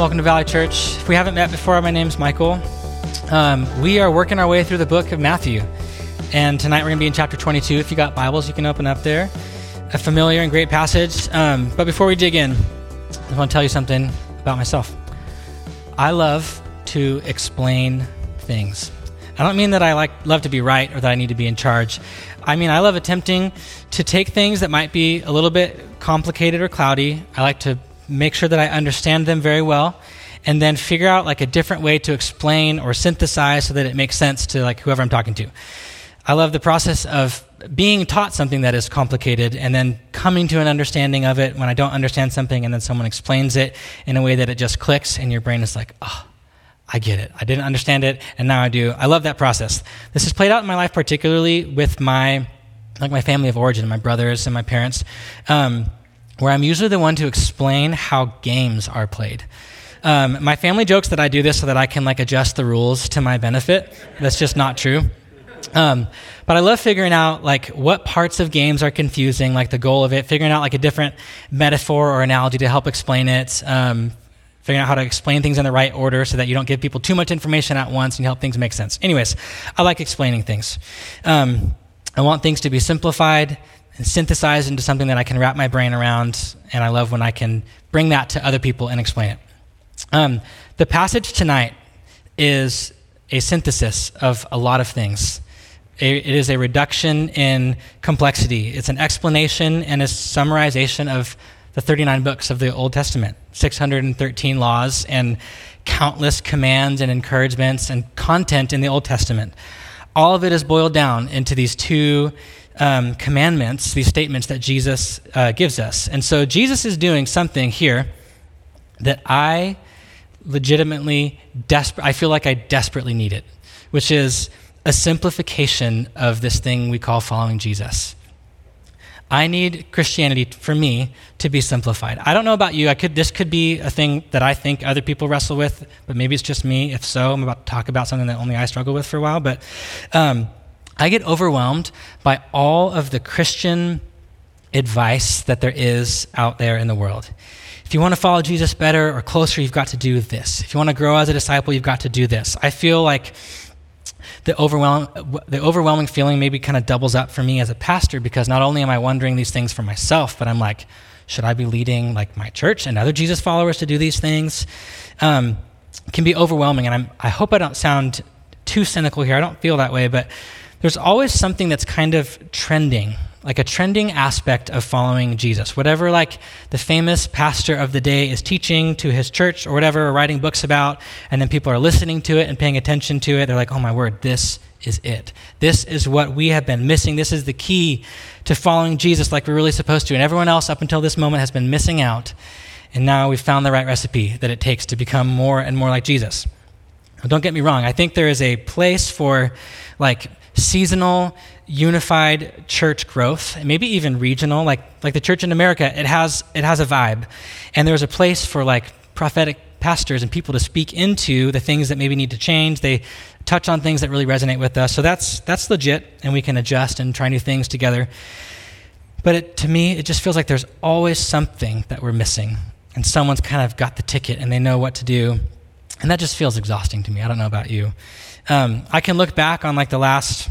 Welcome to Valley Church. If we haven't met before, my name's Michael. Um, we are working our way through the book of Matthew. And tonight we're going to be in chapter 22. If you got Bibles, you can open up there. A familiar and great passage. Um, but before we dig in, I want to tell you something about myself. I love to explain things. I don't mean that I like love to be right or that I need to be in charge. I mean I love attempting to take things that might be a little bit complicated or cloudy. I like to make sure that I understand them very well and then figure out like a different way to explain or synthesize so that it makes sense to like whoever I'm talking to. I love the process of being taught something that is complicated and then coming to an understanding of it when I don't understand something and then someone explains it in a way that it just clicks and your brain is like, oh, I get it. I didn't understand it, and now I do. I love that process. This has played out in my life, particularly with my like my family of origin, my brothers and my parents, um, where I'm usually the one to explain how games are played. Um, my family jokes that I do this so that I can like adjust the rules to my benefit. That's just not true. Um, but I love figuring out like what parts of games are confusing, like the goal of it, figuring out like a different metaphor or analogy to help explain it, um, figuring out how to explain things in the right order so that you don't give people too much information at once and help things make sense. Anyways, I like explaining things. Um, I want things to be simplified and synthesized into something that I can wrap my brain around, and I love when I can bring that to other people and explain it. Um, the passage tonight is a synthesis of a lot of things. It is a reduction in complexity. It's an explanation and a summarization of the 39 books of the Old Testament, 613 laws and countless commands and encouragements and content in the Old Testament. All of it is boiled down into these two um, commandments, these statements that Jesus uh, gives us. And so Jesus is doing something here that I legitimately desperate I feel like I desperately need it, which is a simplification of this thing we call following Jesus. I need Christianity for me to be simplified. I don't know about you. I could this could be a thing that I think other people wrestle with, but maybe it's just me. If so, I'm about to talk about something that only I struggle with for a while. But um, I get overwhelmed by all of the Christian advice that there is out there in the world. If you want to follow Jesus better or closer, you've got to do this. If you want to grow as a disciple, you've got to do this. I feel like the, overwhelm, the overwhelming feeling maybe kind of doubles up for me as a pastor because not only am I wondering these things for myself, but I'm like, should I be leading like my church and other Jesus followers to do these things? Um, can be overwhelming, and I'm, I hope I don't sound too cynical here. I don't feel that way, but there's always something that's kind of trending like a trending aspect of following Jesus. Whatever like the famous pastor of the day is teaching to his church or whatever, or writing books about, and then people are listening to it and paying attention to it, they're like, oh my word, this is it. This is what we have been missing. This is the key to following Jesus like we're really supposed to. And everyone else up until this moment has been missing out. And now we've found the right recipe that it takes to become more and more like Jesus. Don't get me wrong, I think there is a place for like seasonal, unified church growth, and maybe even regional, like, like the church in America, it has, it has a vibe. And there's a place for like prophetic pastors and people to speak into the things that maybe need to change. They touch on things that really resonate with us. So that's, that's legit, and we can adjust and try new things together. But it, to me, it just feels like there's always something that we're missing, and someone's kind of got the ticket and they know what to do. And that just feels exhausting to me. I don't know about you. Um, I can look back on like the last,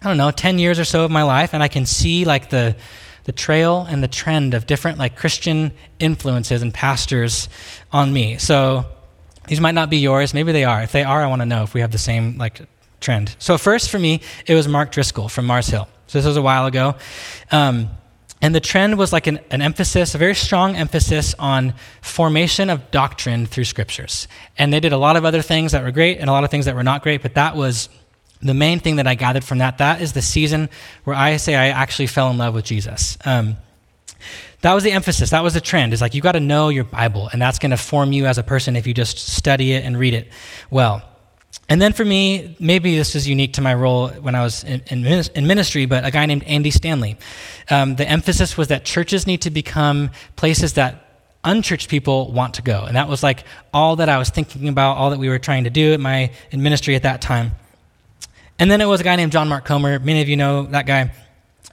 I don't know, 10 years or so of my life, and I can see like the, the trail and the trend of different like Christian influences and pastors on me. So these might not be yours. Maybe they are. If they are, I want to know if we have the same like trend. So first for me, it was Mark Driscoll from Mars Hill. So this was a while ago. Um, and the trend was like an, an, emphasis, a very strong emphasis on formation of doctrine through scriptures. And they did a lot of other things that were great and a lot of things that were not great, but that was the main thing that I gathered from that. That is the season where I say I actually fell in love with Jesus. Um, that was the emphasis. That was the trend. Is like you got to know your Bible, and that's going to form you as a person if you just study it and read it well. And then for me, maybe this is unique to my role when I was in, in ministry, but a guy named Andy Stanley. Um, the emphasis was that churches need to become places that unchurched people want to go. And that was like all that I was thinking about, all that we were trying to do at my in ministry at that time. And then it was a guy named John Mark Comer. Many of you know that guy,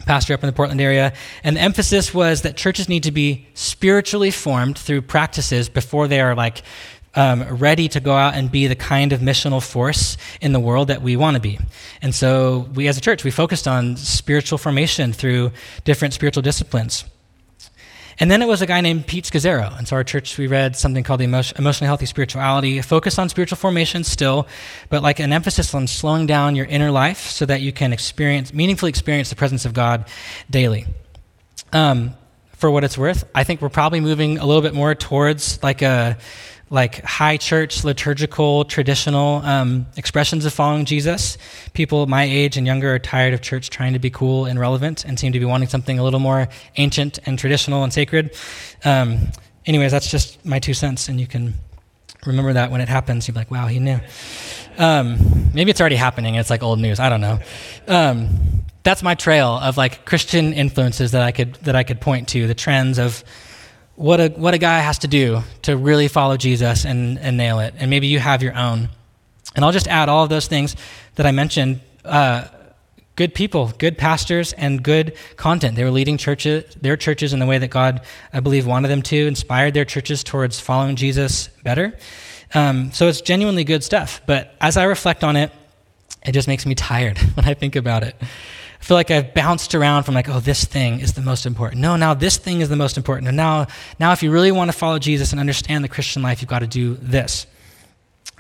pastor up in the Portland area. And the emphasis was that churches need to be spiritually formed through practices before they are like um, ready to go out and be the kind of missional force in the world that we want to be. And so, we as a church, we focused on spiritual formation through different spiritual disciplines. And then it was a guy named Pete Scazzero. And so, our church, we read something called the Emotionally Healthy Spirituality, a focus on spiritual formation still, but like an emphasis on slowing down your inner life so that you can experience, meaningfully experience the presence of God daily. Um, for what it's worth, I think we're probably moving a little bit more towards like a like high church, liturgical, traditional um, expressions of following Jesus. People my age and younger are tired of church trying to be cool and relevant and seem to be wanting something a little more ancient and traditional and sacred. Um, anyways, that's just my two cents, and you can remember that when it happens. You'll be like, wow, he knew. Um, maybe it's already happening. It's like old news. I don't know. Um, that's my trail of like Christian influences that I could that I could point to. The trends of what a, what a guy has to do to really follow Jesus and, and nail it. And maybe you have your own. And I'll just add all of those things that I mentioned uh, good people, good pastors, and good content. They were leading churches, their churches in the way that God, I believe, wanted them to, inspired their churches towards following Jesus better. Um, so it's genuinely good stuff. But as I reflect on it, it just makes me tired when I think about it. Feel like I've bounced around from like, oh, this thing is the most important. No, now this thing is the most important. And now, now if you really want to follow Jesus and understand the Christian life, you've got to do this.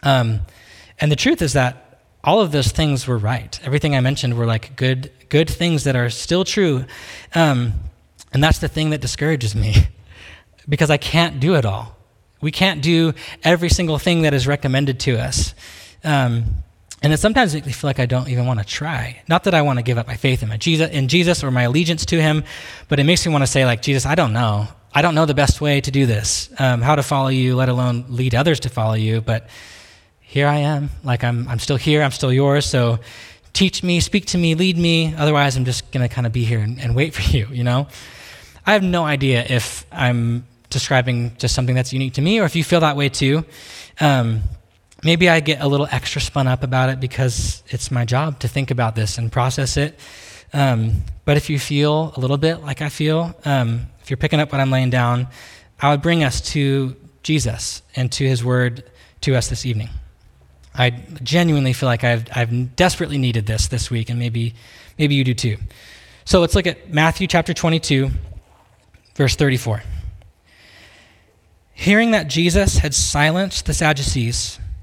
Um, and the truth is that all of those things were right. Everything I mentioned were like good, good things that are still true. Um, and that's the thing that discourages me because I can't do it all. We can't do every single thing that is recommended to us. Um, and it sometimes me feel like I don't even want to try. Not that I want to give up my faith in my Jesus in Jesus or my allegiance to Him, but it makes me want to say, like, Jesus, I don't know. I don't know the best way to do this, um, how to follow you, let alone lead others to follow you. But here I am. Like I'm, I'm still here. I'm still yours. So teach me, speak to me, lead me. Otherwise, I'm just gonna kind of be here and, and wait for you. You know. I have no idea if I'm describing just something that's unique to me, or if you feel that way too. Um, maybe I get a little extra spun up about it because it's my job to think about this and process it. Um, but if you feel a little bit like I feel, um, if you're picking up what I'm laying down, I would bring us to Jesus and to his word to us this evening. I genuinely feel like I've, I've desperately needed this this week, and maybe, maybe you do too. So let's look at Matthew chapter 22, verse 34. Hearing that Jesus had silenced the Sadducees,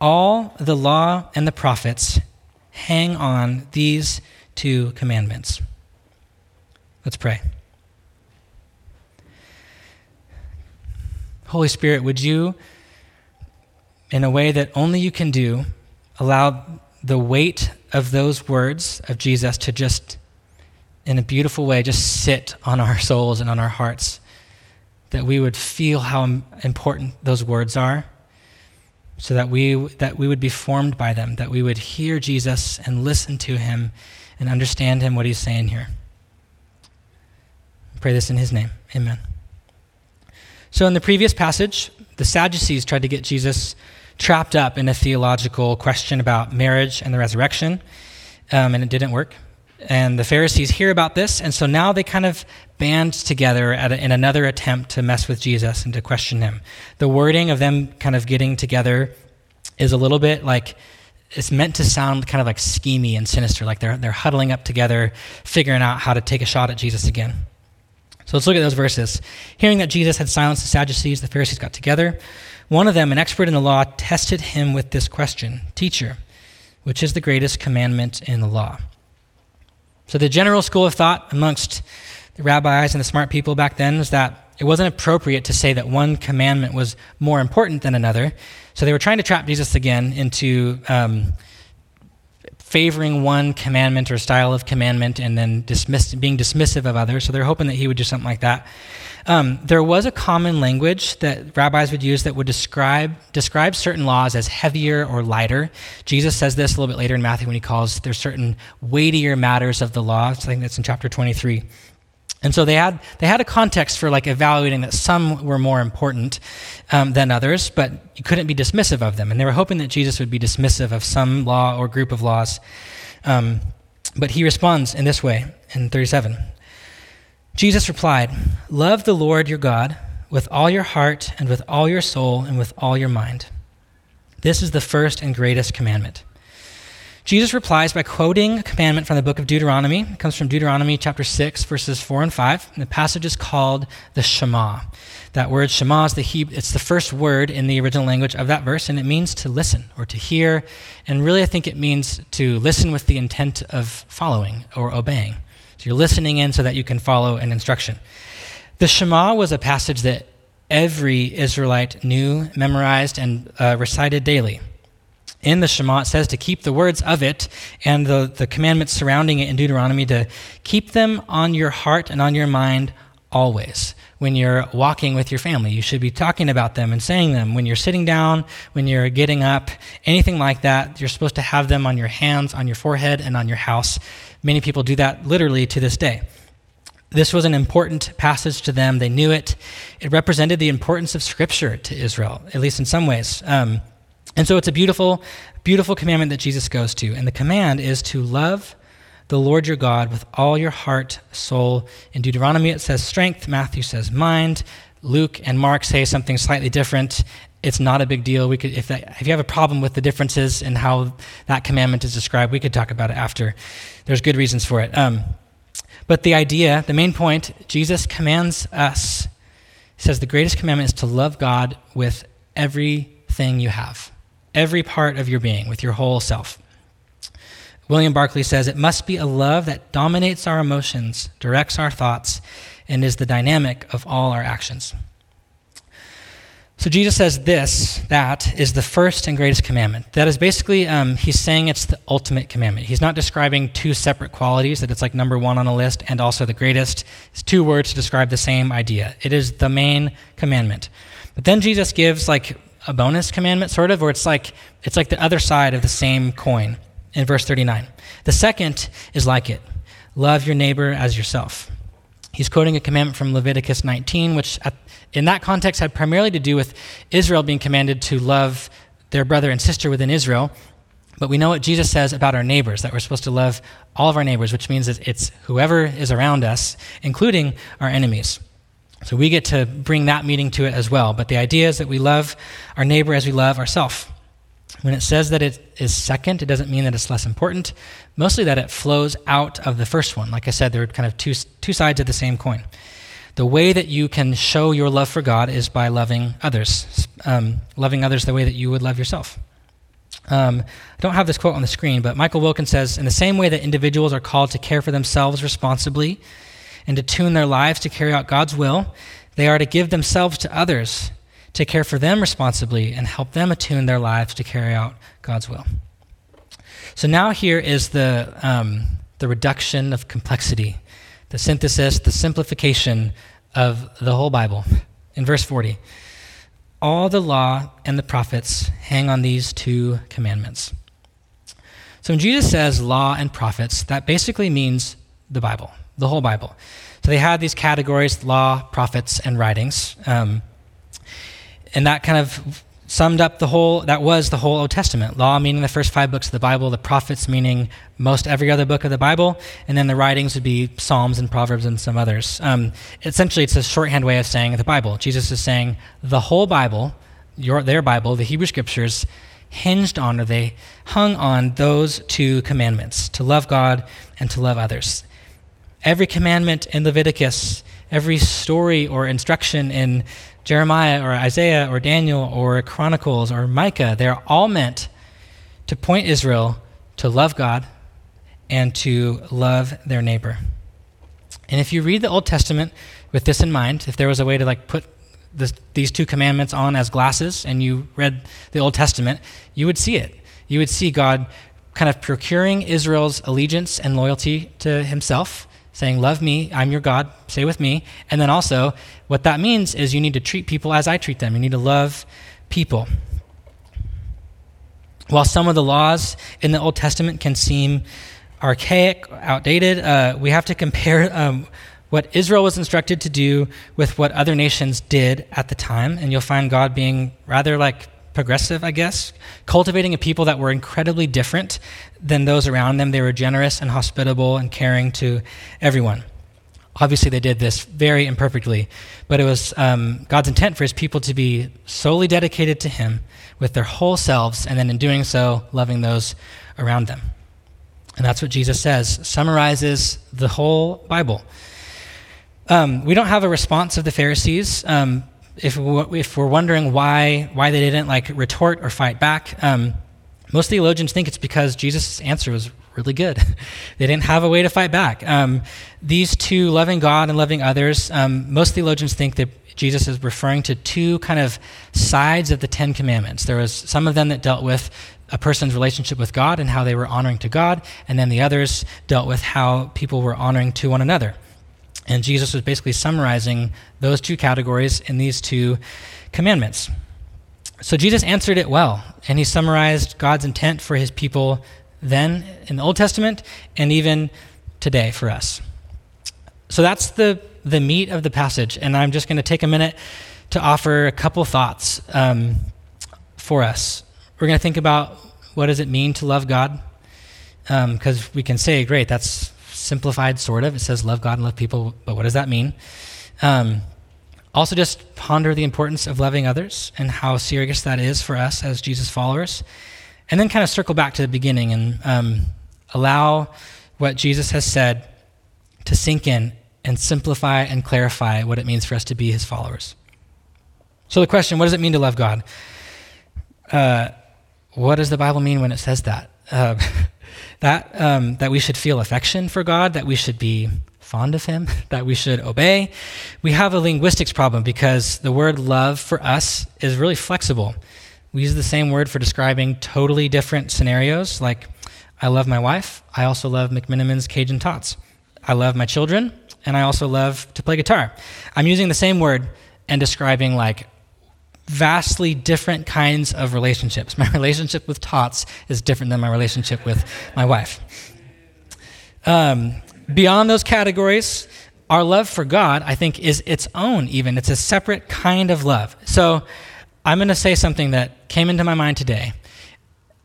All the law and the prophets hang on these two commandments. Let's pray. Holy Spirit, would you, in a way that only you can do, allow the weight of those words of Jesus to just, in a beautiful way, just sit on our souls and on our hearts, that we would feel how important those words are so that we, that we would be formed by them, that we would hear Jesus and listen to him and understand him, what he's saying here. I pray this in his name. Amen. So, in the previous passage, the Sadducees tried to get Jesus trapped up in a theological question about marriage and the resurrection, um, and it didn't work. And the Pharisees hear about this, and so now they kind of band together a, in another attempt to mess with Jesus and to question him. The wording of them kind of getting together is a little bit like it's meant to sound kind of like schemy and sinister, like they're, they're huddling up together, figuring out how to take a shot at Jesus again. So let's look at those verses. Hearing that Jesus had silenced the Sadducees, the Pharisees got together. One of them, an expert in the law, tested him with this question Teacher, which is the greatest commandment in the law? So, the general school of thought amongst the rabbis and the smart people back then was that it wasn't appropriate to say that one commandment was more important than another. So, they were trying to trap Jesus again into um, favoring one commandment or style of commandment and then dismiss, being dismissive of others. So they're hoping that he would do something like that. Um, there was a common language that rabbis would use that would describe describe certain laws as heavier or lighter. Jesus says this a little bit later in Matthew when he calls there's certain weightier matters of the law. I think that's in chapter 23. And so they had they had a context for like evaluating that some were more important um, than others, but you couldn't be dismissive of them. And they were hoping that Jesus would be dismissive of some law or group of laws. Um, but he responds in this way in 37. Jesus replied, "Love the Lord your God with all your heart and with all your soul and with all your mind. This is the first and greatest commandment." Jesus replies by quoting a commandment from the book of Deuteronomy. It comes from Deuteronomy chapter 6, verses 4 and 5. And the passage is called the Shema. That word Shema is the Hebrew, it's the first word in the original language of that verse, and it means to listen or to hear. And really, I think it means to listen with the intent of following or obeying. So you're listening in so that you can follow an instruction. The Shema was a passage that every Israelite knew, memorized, and uh, recited daily in the Shema, it says to keep the words of it and the, the commandments surrounding it in Deuteronomy to keep them on your heart and on your mind always. When you're walking with your family, you should be talking about them and saying them. When you're sitting down, when you're getting up, anything like that, you're supposed to have them on your hands, on your forehead, and on your house. Many people do that literally to this day. This was an important passage to them. They knew it. It represented the importance of Scripture to Israel, at least in some ways. Um, and so it's a beautiful, beautiful commandment that Jesus goes to. And the command is to love the Lord your God with all your heart, soul. In Deuteronomy, it says strength. Matthew says mind. Luke and Mark say something slightly different. It's not a big deal. We could, if, that, if you have a problem with the differences in how that commandment is described, we could talk about it after. There's good reasons for it. Um, but the idea, the main point, Jesus commands us. He says the greatest commandment is to love God with everything you have every part of your being, with your whole self. William Barclay says it must be a love that dominates our emotions, directs our thoughts, and is the dynamic of all our actions. So Jesus says this, that is the first and greatest commandment. That is basically, um, he's saying it's the ultimate commandment. He's not describing two separate qualities, that it's like number one on a list and also the greatest. It's two words to describe the same idea. It is the main commandment. But then Jesus gives like a bonus commandment, sort of, or it's like it's like the other side of the same coin in verse 39. The second is like it love your neighbor as yourself. He's quoting a commandment from Leviticus 19, which at, in that context had primarily to do with Israel being commanded to love their brother and sister within Israel. But we know what Jesus says about our neighbors, that we're supposed to love all of our neighbors, which means that it's whoever is around us, including our enemies. So we get to bring that meaning to it as well. But the idea is that we love our neighbor as we love ourselves. When it says that it is second, it doesn't mean that it's less important, mostly that it flows out of the first one. Like I said, they're kind of two, two sides of the same coin. The way that you can show your love for God is by loving others, um, loving others the way that you would love yourself. Um, I don't have this quote on the screen, but Michael Wilkins says In the same way that individuals are called to care for themselves responsibly and to tune their lives to carry out God's will. They are to give themselves to others to care for them responsibly and help them attune their lives to carry out God's will. So now here is the, um, the reduction of complexity, the synthesis, the simplification of the whole Bible. In verse 40, all the law and the prophets hang on these two commandments. So when Jesus says law and prophets, that basically means the Bible the whole Bible. So they had these categories law, prophets, and writings. Um, and that kind of summed up the whole, that was the whole Old Testament. Law meaning the first five books of the Bible, the prophets meaning most every other book of the Bible, and then the writings would be Psalms and Proverbs and some others. Um, essentially, it's a shorthand way of saying the Bible. Jesus is saying the whole Bible, your, their Bible, the Hebrew Scriptures, hinged on or they hung on those two commandments to love God and to love others. Every commandment in Leviticus, every story or instruction in Jeremiah or Isaiah or Daniel or Chronicles or Micah, they're all meant to point Israel to love God and to love their neighbor. And if you read the Old Testament with this in mind, if there was a way to like put this, these two commandments on as glasses and you read the Old Testament, you would see it. You would see God kind of procuring Israel's allegiance and loyalty to himself, saying, Love me, I'm your God, stay with me. And then also, what that means is you need to treat people as I treat them. You need to love people. While some of the laws in the Old Testament can seem archaic, outdated, uh, we have to compare um, what Israel was instructed to do with what other nations did at the time. And you'll find God being rather like progressive, I guess, cultivating a people that were incredibly different than those around them. They were generous and hospitable and caring to everyone. Obviously, they did this very imperfectly, but it was um, God's intent for his people to be solely dedicated to him with their whole selves, and then in doing so, loving those around them. And that's what Jesus says, summarizes the whole Bible. Um, we don't have a response of the Pharisees. Um, if, we, if we're wondering why, why they didn't like retort or fight back, um, most theologians think it's because Jesus' answer was really good. they didn't have a way to fight back. Um, these two, loving God and loving others, um, most theologians think that Jesus is referring to two kind of sides of the Ten Commandments. There was some of them that dealt with a person's relationship with God and how they were honoring to God, and then the others dealt with how people were honoring to one another. And Jesus was basically summarizing those two categories in these two commandments. So Jesus answered it well, and he summarized God's intent for his people then in the Old Testament and even today for us. So that's the, the meat of the passage, and I'm just going to take a minute to offer a couple thoughts um, for us. We're going to think about what does it mean to love God, because um, we can say, great, that's simplified, sort of. It says love God and love people, but what does that mean? Um, also, just ponder the importance of loving others and how serious that is for us as Jesus followers. And then kind of circle back to the beginning and um, allow what Jesus has said to sink in and simplify and clarify what it means for us to be his followers. So, the question what does it mean to love God? Uh, what does the Bible mean when it says that? Uh, that, um, that we should feel affection for God, that we should be fond of Him, that we should obey. We have a linguistics problem because the word love for us is really flexible. We use the same word for describing totally different scenarios, like I love my wife, I also love McMenamins Cajun Tots. I love my children, and I also love to play guitar. I'm using the same word and describing like vastly different kinds of relationships. My relationship with Tots is different than my relationship with my wife. Um, beyond those categories, our love for God, I think, is its own, even. It's a separate kind of love. So I'm going to say something that came into my mind today.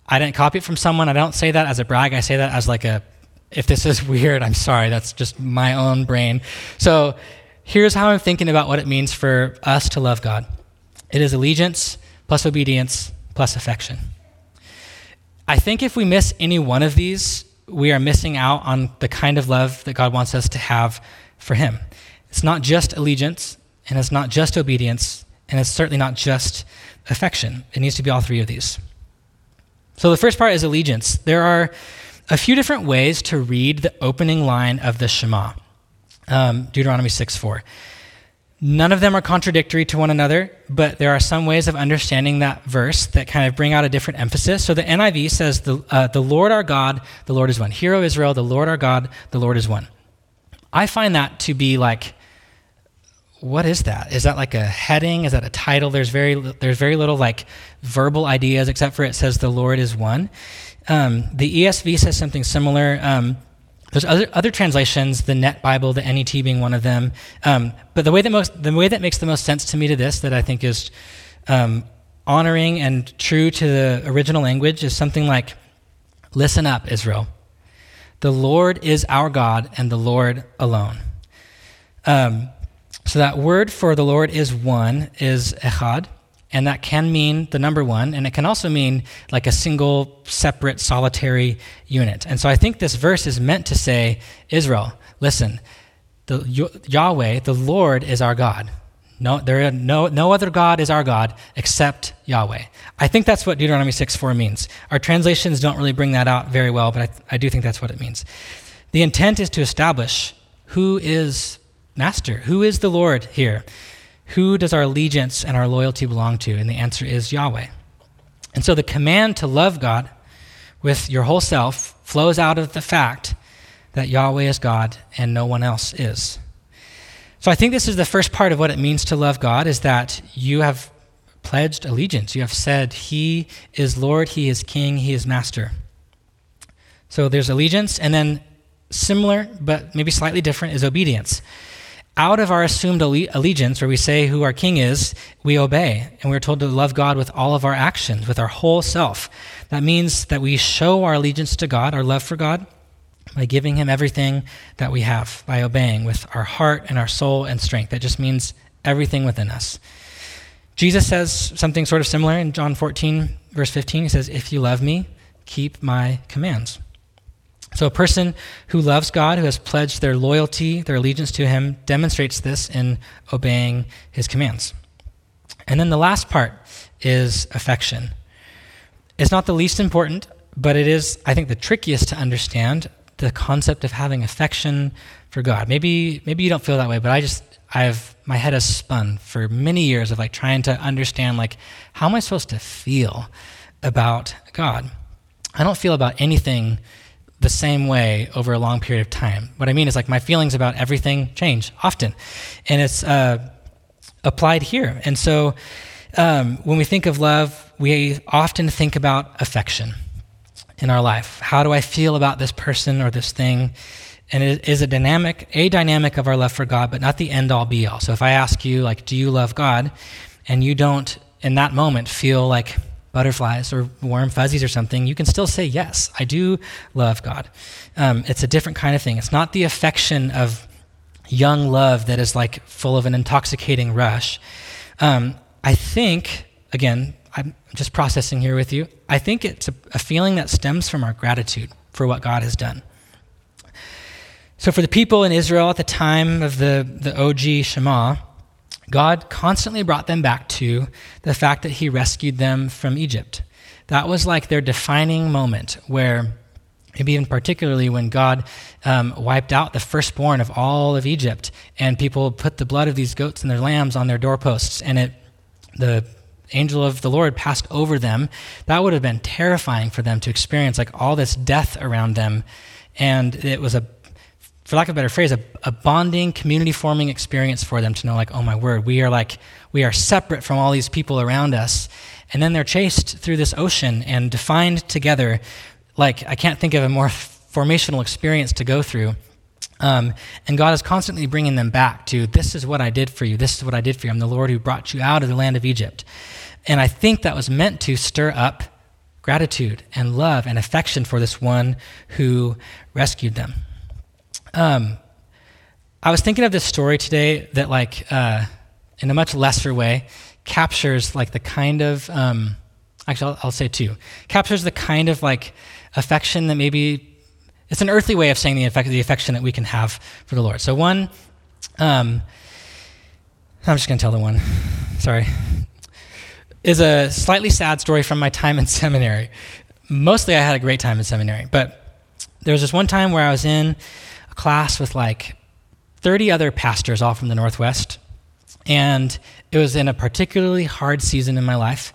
I didn't copy it from someone. I don't say that as a brag. I say that as like a, if this is weird, I'm sorry. That's just my own brain. So here's how I'm thinking about what it means for us to love God. It is allegiance plus obedience plus affection. I think if we miss any one of these, we are missing out on the kind of love that God wants us to have for Him. It's not just allegiance, and it's not just obedience, and it's certainly not just affection. It needs to be all three of these. So the first part is allegiance. There are a few different ways to read the opening line of the Shema, um, Deuteronomy 6 4. None of them are contradictory to one another, but there are some ways of understanding that verse that kind of bring out a different emphasis. So the NIV says, The, uh, the Lord our God, the Lord is one. Hear, O Israel, the Lord our God, the Lord is one. I find that to be like, what is that? Is that like a heading? Is that a title? There's very, there's very little like verbal ideas, except for it says the Lord is one. Um, the ESV says something similar. Um, there's other, other translations, the Net Bible, the NET being one of them. Um, but the way, that most, the way that makes the most sense to me to this, that I think is um, honoring and true to the original language, is something like Listen up, Israel. The Lord is our God and the Lord alone. Um, so that word for the Lord is one, is echad and that can mean the number one, and it can also mean like a single, separate, solitary unit. And so I think this verse is meant to say, Israel, listen, the, Yahweh, the Lord, is our God. No, there no, no other God is our God except Yahweh. I think that's what Deuteronomy 6 4 means. Our translations don't really bring that out very well, but I, I do think that's what it means. The intent is to establish who is master, who is the Lord here. Who does our allegiance and our loyalty belong to? And the answer is Yahweh. And so the command to love God with your whole self flows out of the fact that Yahweh is God and no one else is. So I think this is the first part of what it means to love God is that you have pledged allegiance. You have said, He is Lord, He is King, He is Master. So there's allegiance, and then similar, but maybe slightly different, is obedience. Out of our assumed allegiance, where we say who our king is, we obey. And we're told to love God with all of our actions, with our whole self. That means that we show our allegiance to God, our love for God, by giving Him everything that we have, by obeying with our heart and our soul and strength. That just means everything within us. Jesus says something sort of similar in John 14, verse 15. He says, If you love me, keep my commands. So, a person who loves God, who has pledged their loyalty, their allegiance to Him, demonstrates this in obeying His commands. And then the last part is affection. It's not the least important, but it is, I think, the trickiest to understand the concept of having affection for God. Maybe, maybe you don't feel that way, but I just, I've, my head has spun for many years of like trying to understand, like, how am I supposed to feel about God? I don't feel about anything the same way over a long period of time. What I mean is, like, my feelings about everything change often. And it's uh, applied here. And so um, when we think of love, we often think about affection in our life. How do I feel about this person or this thing? And it is a dynamic, a dynamic of our love for God, but not the end all be all. So if I ask you, like, do you love God? And you don't, in that moment, feel like butterflies or warm fuzzies or something, you can still say, Yes, I do love God. Um, it's a different kind of thing. It's not the affection of young love that is like full of an intoxicating rush. Um, I think, again, I'm just processing here with you. I think it's a, a feeling that stems from our gratitude for what God has done. So, for the people in Israel at the time of the, the OG Shema, God constantly brought them back to the fact that He rescued them from Egypt. That was like their defining moment where, maybe even particularly when God um, wiped out the firstborn of all of Egypt, and people put the blood of these goats and their lambs on their doorposts, and it, the angel of the Lord passed over them. That would have been terrifying for them to experience, like all this death around them. And it was a for lack of a better phrase, a, a, bonding, community forming experience for them to know, like, oh my word, we are like, we are separate from all these people around us. And then they're chased through this ocean and defined together. Like, I can't think of a more formational experience to go through. Um, and God is constantly bringing them back to, this is what I did for you. This is what I did for you. I'm the Lord who brought you out of the land of Egypt. And I think that was meant to stir up gratitude and love and affection for this one who rescued them. Um, I was thinking of this story today that, like, uh, in a much lesser way, captures like the kind of um, actually, I'll, I'll, say two captures the kind of like affection that maybe it's an earthly way of saying the, effect, the affection that we can have for the Lord. So one, um, I'm just going to tell the one. Sorry, is a slightly sad story from my time in seminary. Mostly, I had a great time in seminary, but there was this one time where I was in class with like 30 other pastors, all from the Northwest. And it was in a particularly hard season in my life.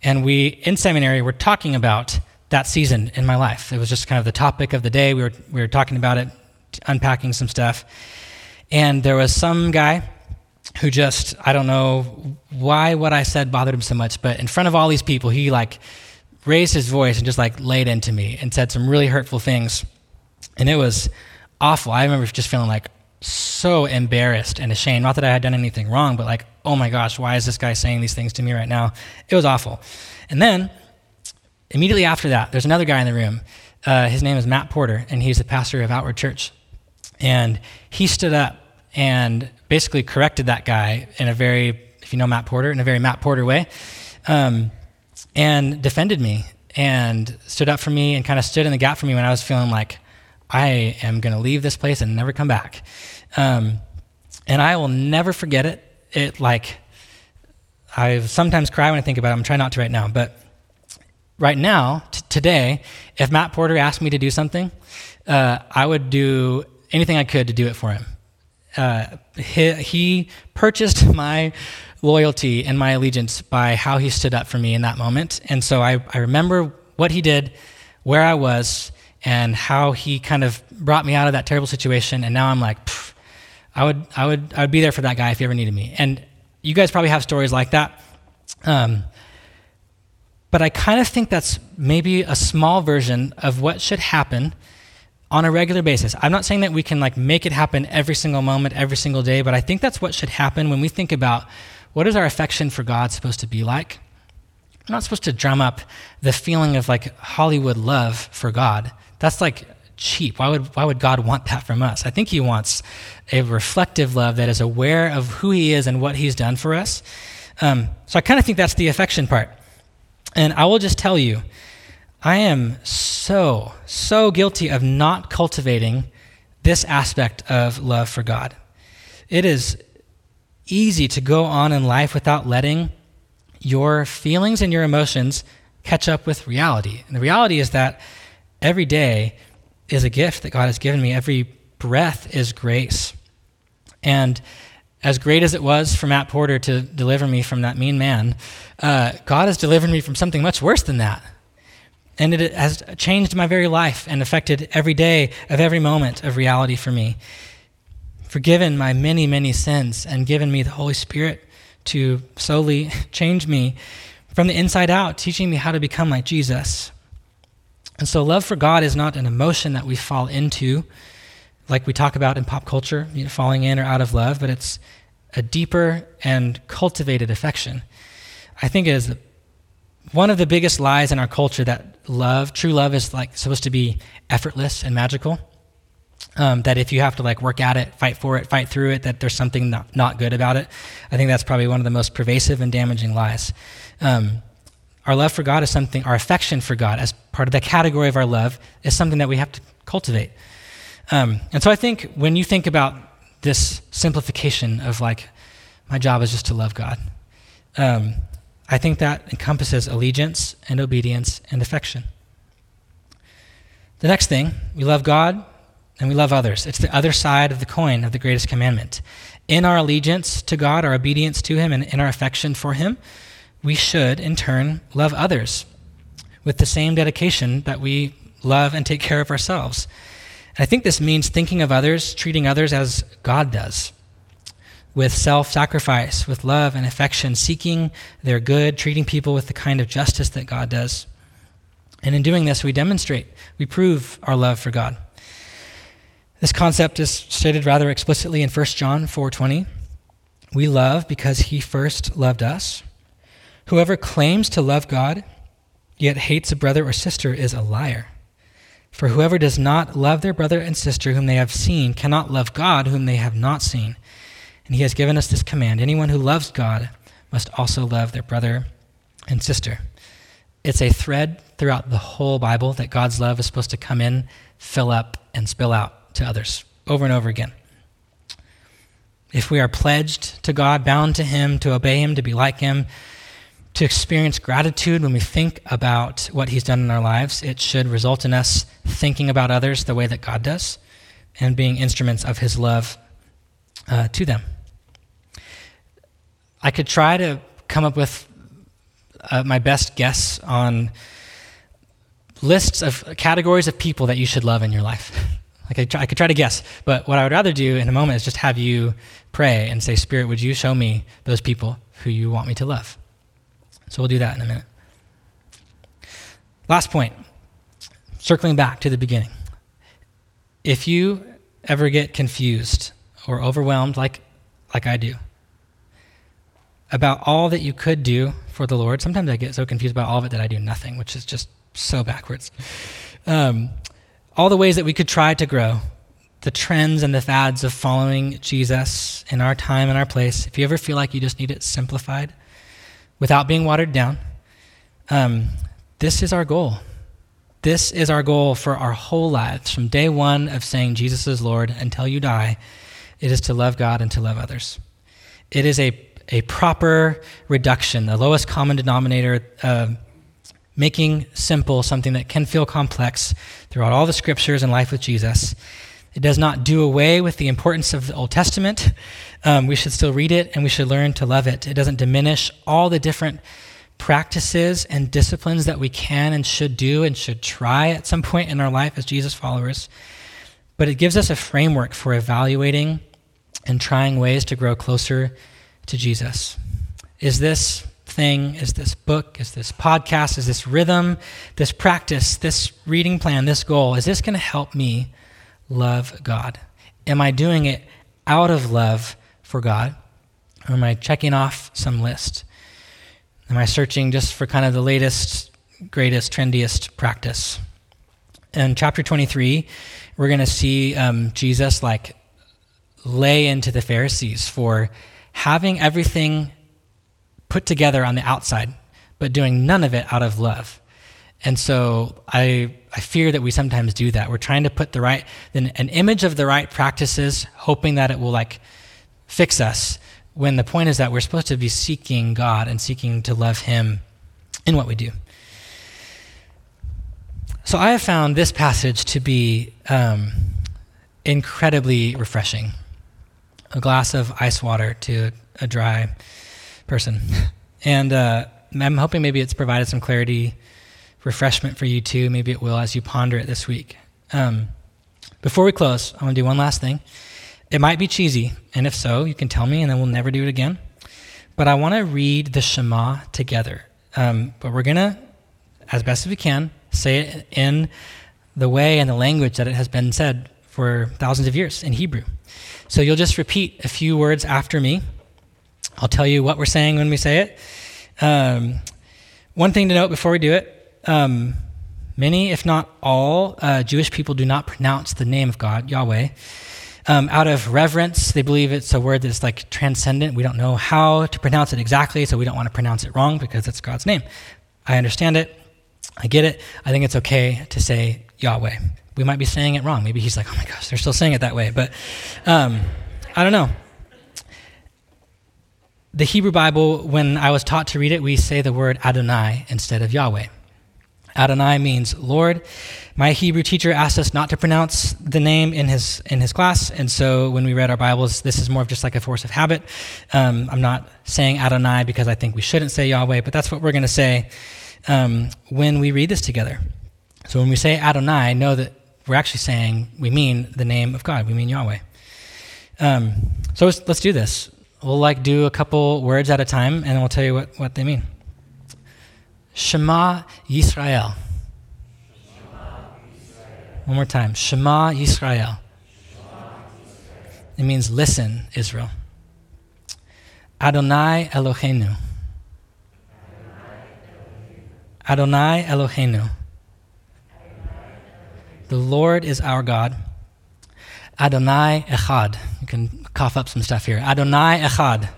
And we, in seminary, were talking about that season in my life. It was just kind of the topic of the day. We were, we were talking about it, unpacking some stuff. And there was some guy who just, I don't know why what I said bothered him so much, but in front of all these people, he like raised his voice and just like laid into me and said some really hurtful things. And it was awful. I remember just feeling like so embarrassed and ashamed. Not that I had done anything wrong, but like, oh my gosh, why is this guy saying these things to me right now? It was awful. And then immediately after that, there's another guy in the room. Uh, his name is Matt Porter, and he's the pastor of Outward Church. And he stood up and basically corrected that guy in a very, if you know Matt Porter, in a very Matt Porter way, um, and defended me and stood up for me and kind of stood in the gap for me when I was feeling like, I am going to leave this place and never come back. Um, and I will never forget it. It like, I sometimes cry when I think about it. I'm trying not to right now. But right now, t- today, if Matt Porter asked me to do something, uh, I would do anything I could to do it for him. Uh, he, he, purchased my loyalty and my allegiance by how he stood up for me in that moment. And so I, I remember what he did, where I was and how he kind of brought me out of that terrible situation. And now I'm like, I would, I would, I would be there for that guy if he ever needed me. And you guys probably have stories like that. Um, but I kind of think that's maybe a small version of what should happen on a regular basis. I'm not saying that we can like make it happen every single moment, every single day, but I think that's what should happen when we think about what is our affection for God supposed to be like. I'm not supposed to drum up the feeling of like Hollywood love for God. That's like cheap. Why would, why would God want that from us? I think He wants a reflective love that is aware of who He is and what He's done for us. Um, so I kind of think that's the affection part. And I will just tell you, I am so, so guilty of not cultivating this aspect of love for God. It is easy to go on in life without letting your feelings and your emotions catch up with reality. And the reality is that every day is a gift that God has given me. Every breath is grace. And as great as it was for Matt Porter to deliver me from that mean man, uh, God has delivered me from something much worse than that. And it has changed my very life and affected every day of every moment of reality for me. Forgiven my many, many sins and given me the Holy Spirit to slowly change me from the inside out, teaching me how to become like Jesus. And so, love for God is not an emotion that we fall into, like we talk about in pop culture, you know, falling in or out of love, but it's a deeper and cultivated affection. I think it is one of the biggest lies in our culture that love, true love, is like supposed to be effortless and magical. Um, that if you have to like work at it, fight for it, fight through it, that there's something not, not good about it. I think that's probably one of the most pervasive and damaging lies. Um, our love for God is something, our affection for God, as part of the category of our love, is something that we have to cultivate. Um, and so I think when you think about this simplification of like, my job is just to love God, um, I think that encompasses allegiance and obedience and affection. The next thing, we love God and we love others. It's the other side of the coin of the greatest commandment. In our allegiance to God, our obedience to Him, and in our affection for Him, we should, in turn, love others with the same dedication that we love and take care of ourselves. And I think this means thinking of others, treating others as God does, with self sacrifice, with love and affection, seeking their good, treating people with the kind of justice that God does. And in doing this, we demonstrate, we prove our love for God. This concept is stated rather explicitly in 1 John 4:20. We love because he first loved us. Whoever claims to love God yet hates a brother or sister is a liar. For whoever does not love their brother and sister whom they have seen cannot love God whom they have not seen. And he has given us this command anyone who loves God must also love their brother and sister. It's a thread throughout the whole Bible that God's love is supposed to come in, fill up, and spill out to others over and over again. If we are pledged to God, bound to Him, to obey Him, to be like Him, to experience gratitude when we think about what He's done in our lives, it should result in us thinking about others the way that God does and being instruments of His love uh, to them. I could try to come up with uh, my best guess on lists of categories of people that you should love in your life. I, try, I could try to guess, but what I would rather do in a moment is just have you pray and say, Spirit, would you show me those people who you want me to love? So we'll do that in a minute. Last point, circling back to the beginning. If you ever get confused or overwhelmed like, like I do about all that you could do for the Lord, sometimes I get so confused about all of it that I do nothing, which is just so backwards. Um, all the ways that we could try to grow, the trends and the fads of following Jesus in our time and our place. If you ever feel like you just need it simplified without being watered down, um, this is our goal. This is our goal for our whole lives, from day one of saying Jesus is Lord until you die. It is to love God and to love others. It is a, a proper reduction, the lowest common denominator. Uh, making simple something that can feel complex throughout all the scriptures and life with Jesus. It does not do away with the importance of the Old Testament. Um, we should still read it and we should learn to love it. It doesn't diminish all the different practices and disciplines that we can and should do and should try at some point in our life as Jesus followers. But it gives us a framework for evaluating and trying ways to grow closer to Jesus. Is this thing, is this book, is this podcast, is this rhythm, this practice, this reading plan, this goal, is this going to help me love God? Am I doing it out of love for God? Or am I checking off some list? Am I searching just for kind of the latest, greatest, trendiest practice? In chapter 23, we're going to see um, Jesus like lay into the Pharisees for having everything put together on the outside, but doing none of it out of love. And so I, I fear that we sometimes do that. We're trying to put the right, an, an image of the right practices, hoping that it will like fix us, when the point is that we're supposed to be seeking God and seeking to love Him in what we do. So I have found this passage to be um, incredibly refreshing. A glass of ice water to a dry person. And uh, I'm hoping maybe it's provided some clarity, refreshment for you too. Maybe it will as you ponder it this week. Um, before we close, I want to do one last thing. It might be cheesy, and if so, you can tell me, and then we'll never do it again. But I want to read the Shema together. Um, but we're going to, as best as we can, say it in the way and the language that it has been said for thousands of years in Hebrew. So you'll just repeat a few words after me. I'll tell you what we're saying when we say it. Um, one thing to note before we do it um, many, if not all, uh, Jewish people do not pronounce the name of God, Yahweh. Um, out of reverence, they believe it's a word that's like transcendent. We don't know how to pronounce it exactly, so we don't want to pronounce it wrong because it's God's name. I understand it. I get it. I think it's okay to say Yahweh. We might be saying it wrong. Maybe he's like, oh my gosh, they're still saying it that way. But um, I don't know. The Hebrew Bible, when I was taught to read it, we say the word Adonai instead of Yahweh. Adonai means Lord. My Hebrew teacher asked us not to pronounce the name in his in his class, and so when we read our Bibles, this is more of just like a force of habit. Um, I'm not saying Adonai because I think we shouldn't say Yahweh, but that's what we're going to say um, when we read this together. So when we say Adonai, know that we're actually saying we mean the name of God. We mean Yahweh. Um, so let's, let's do this. We'll like do a couple words at a time, and we'll tell you what, what they mean. Shema Yisrael. One more time. Shema Yisrael. It means listen, Israel. Adonai Eloheinu. Adonai Eloheinu. The Lord is our God. Adonai Echad. You can cough up some stuff here. Adonai Echad.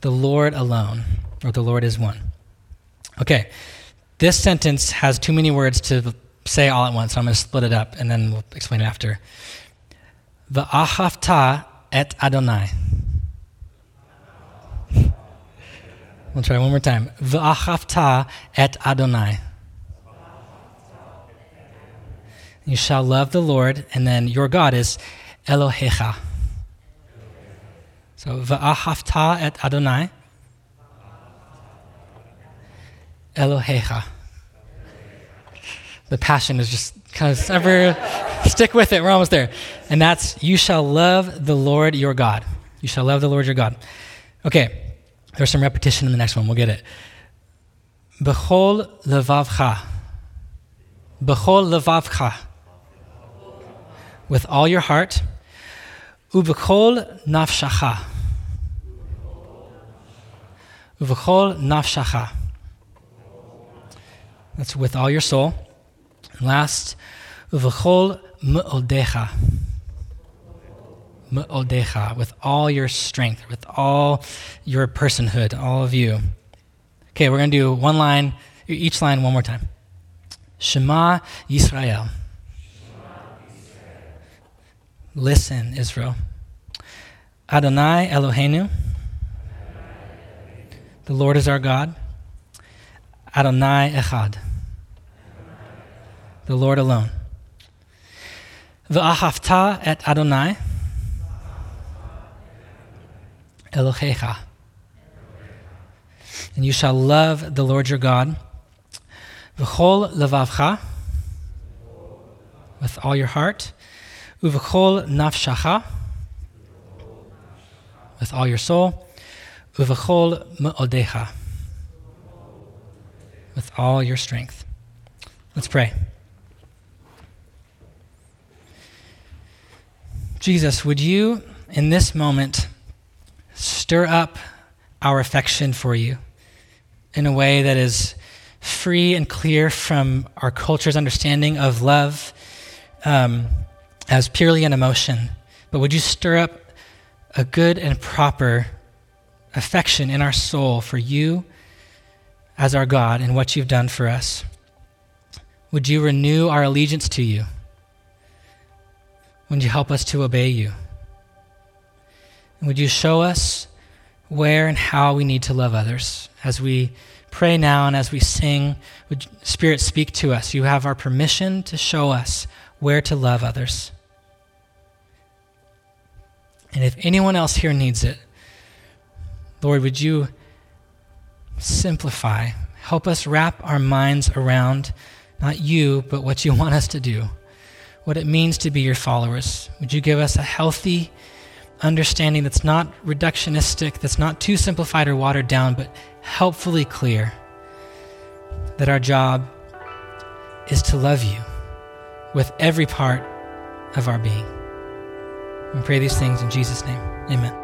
The Lord alone, or the Lord is one. Okay, this sentence has too many words to say all at once, so I'm going to split it up and then we'll explain it after. V'ahavta et Adonai. We'll try one more time. V'ahavta et Adonai. You shall love the Lord, and then your God is Elohecha. So v'ahavta et Adonai. Elohecha. The passion is just kind of ever stick with it. We're almost there. And that's you shall love the Lord your God. You shall love the Lord your God. Okay, there's some repetition in the next one. We'll get it. Bechol levavcha. Bechol levavcha. With all your heart. Ubechol nafshacha. Ubechol nafshacha. That's with all your soul. And last, uvachol mu'odecha. Mu'odecha, with all your strength, with all your personhood, all of you. Okay, we're going to do one line, each line one more time. Shema Yisrael. Listen, Israel. Adonai Eloheinu. The Lord is our God. Adonai Echad. The Lord alone. V'ahavta et Adonai. Elohecha. And you shall love the Lord your God. V'chol levavcha, with all your heart. Uv'chol nafshacha, with all your soul. Uv'chol me'odecha, with all your strength. Let's pray. Jesus, would you, in this moment, stir up our affection for you in a way that is free and clear from our culture's understanding of love um, as purely an emotion. But would you stir up a good and proper affection in our soul for you as our God and what you've done for us? Would you renew our allegiance to you? Would you help us to obey you? And would you show us where and how we need to love others as we pray now and as we sing? Would Spirit speak to us? You have our permission to show us where to love others. And if anyone else here needs it, Lord, would you simplify, help us wrap our minds around not you, but what you want us to do, what it means to be your followers. Would you give us a healthy understanding that's not reductionistic, that's not too simplified or watered down, but helpfully clear? That our job is to love you with every part of our being. We pray these things in Jesus' name. Amen.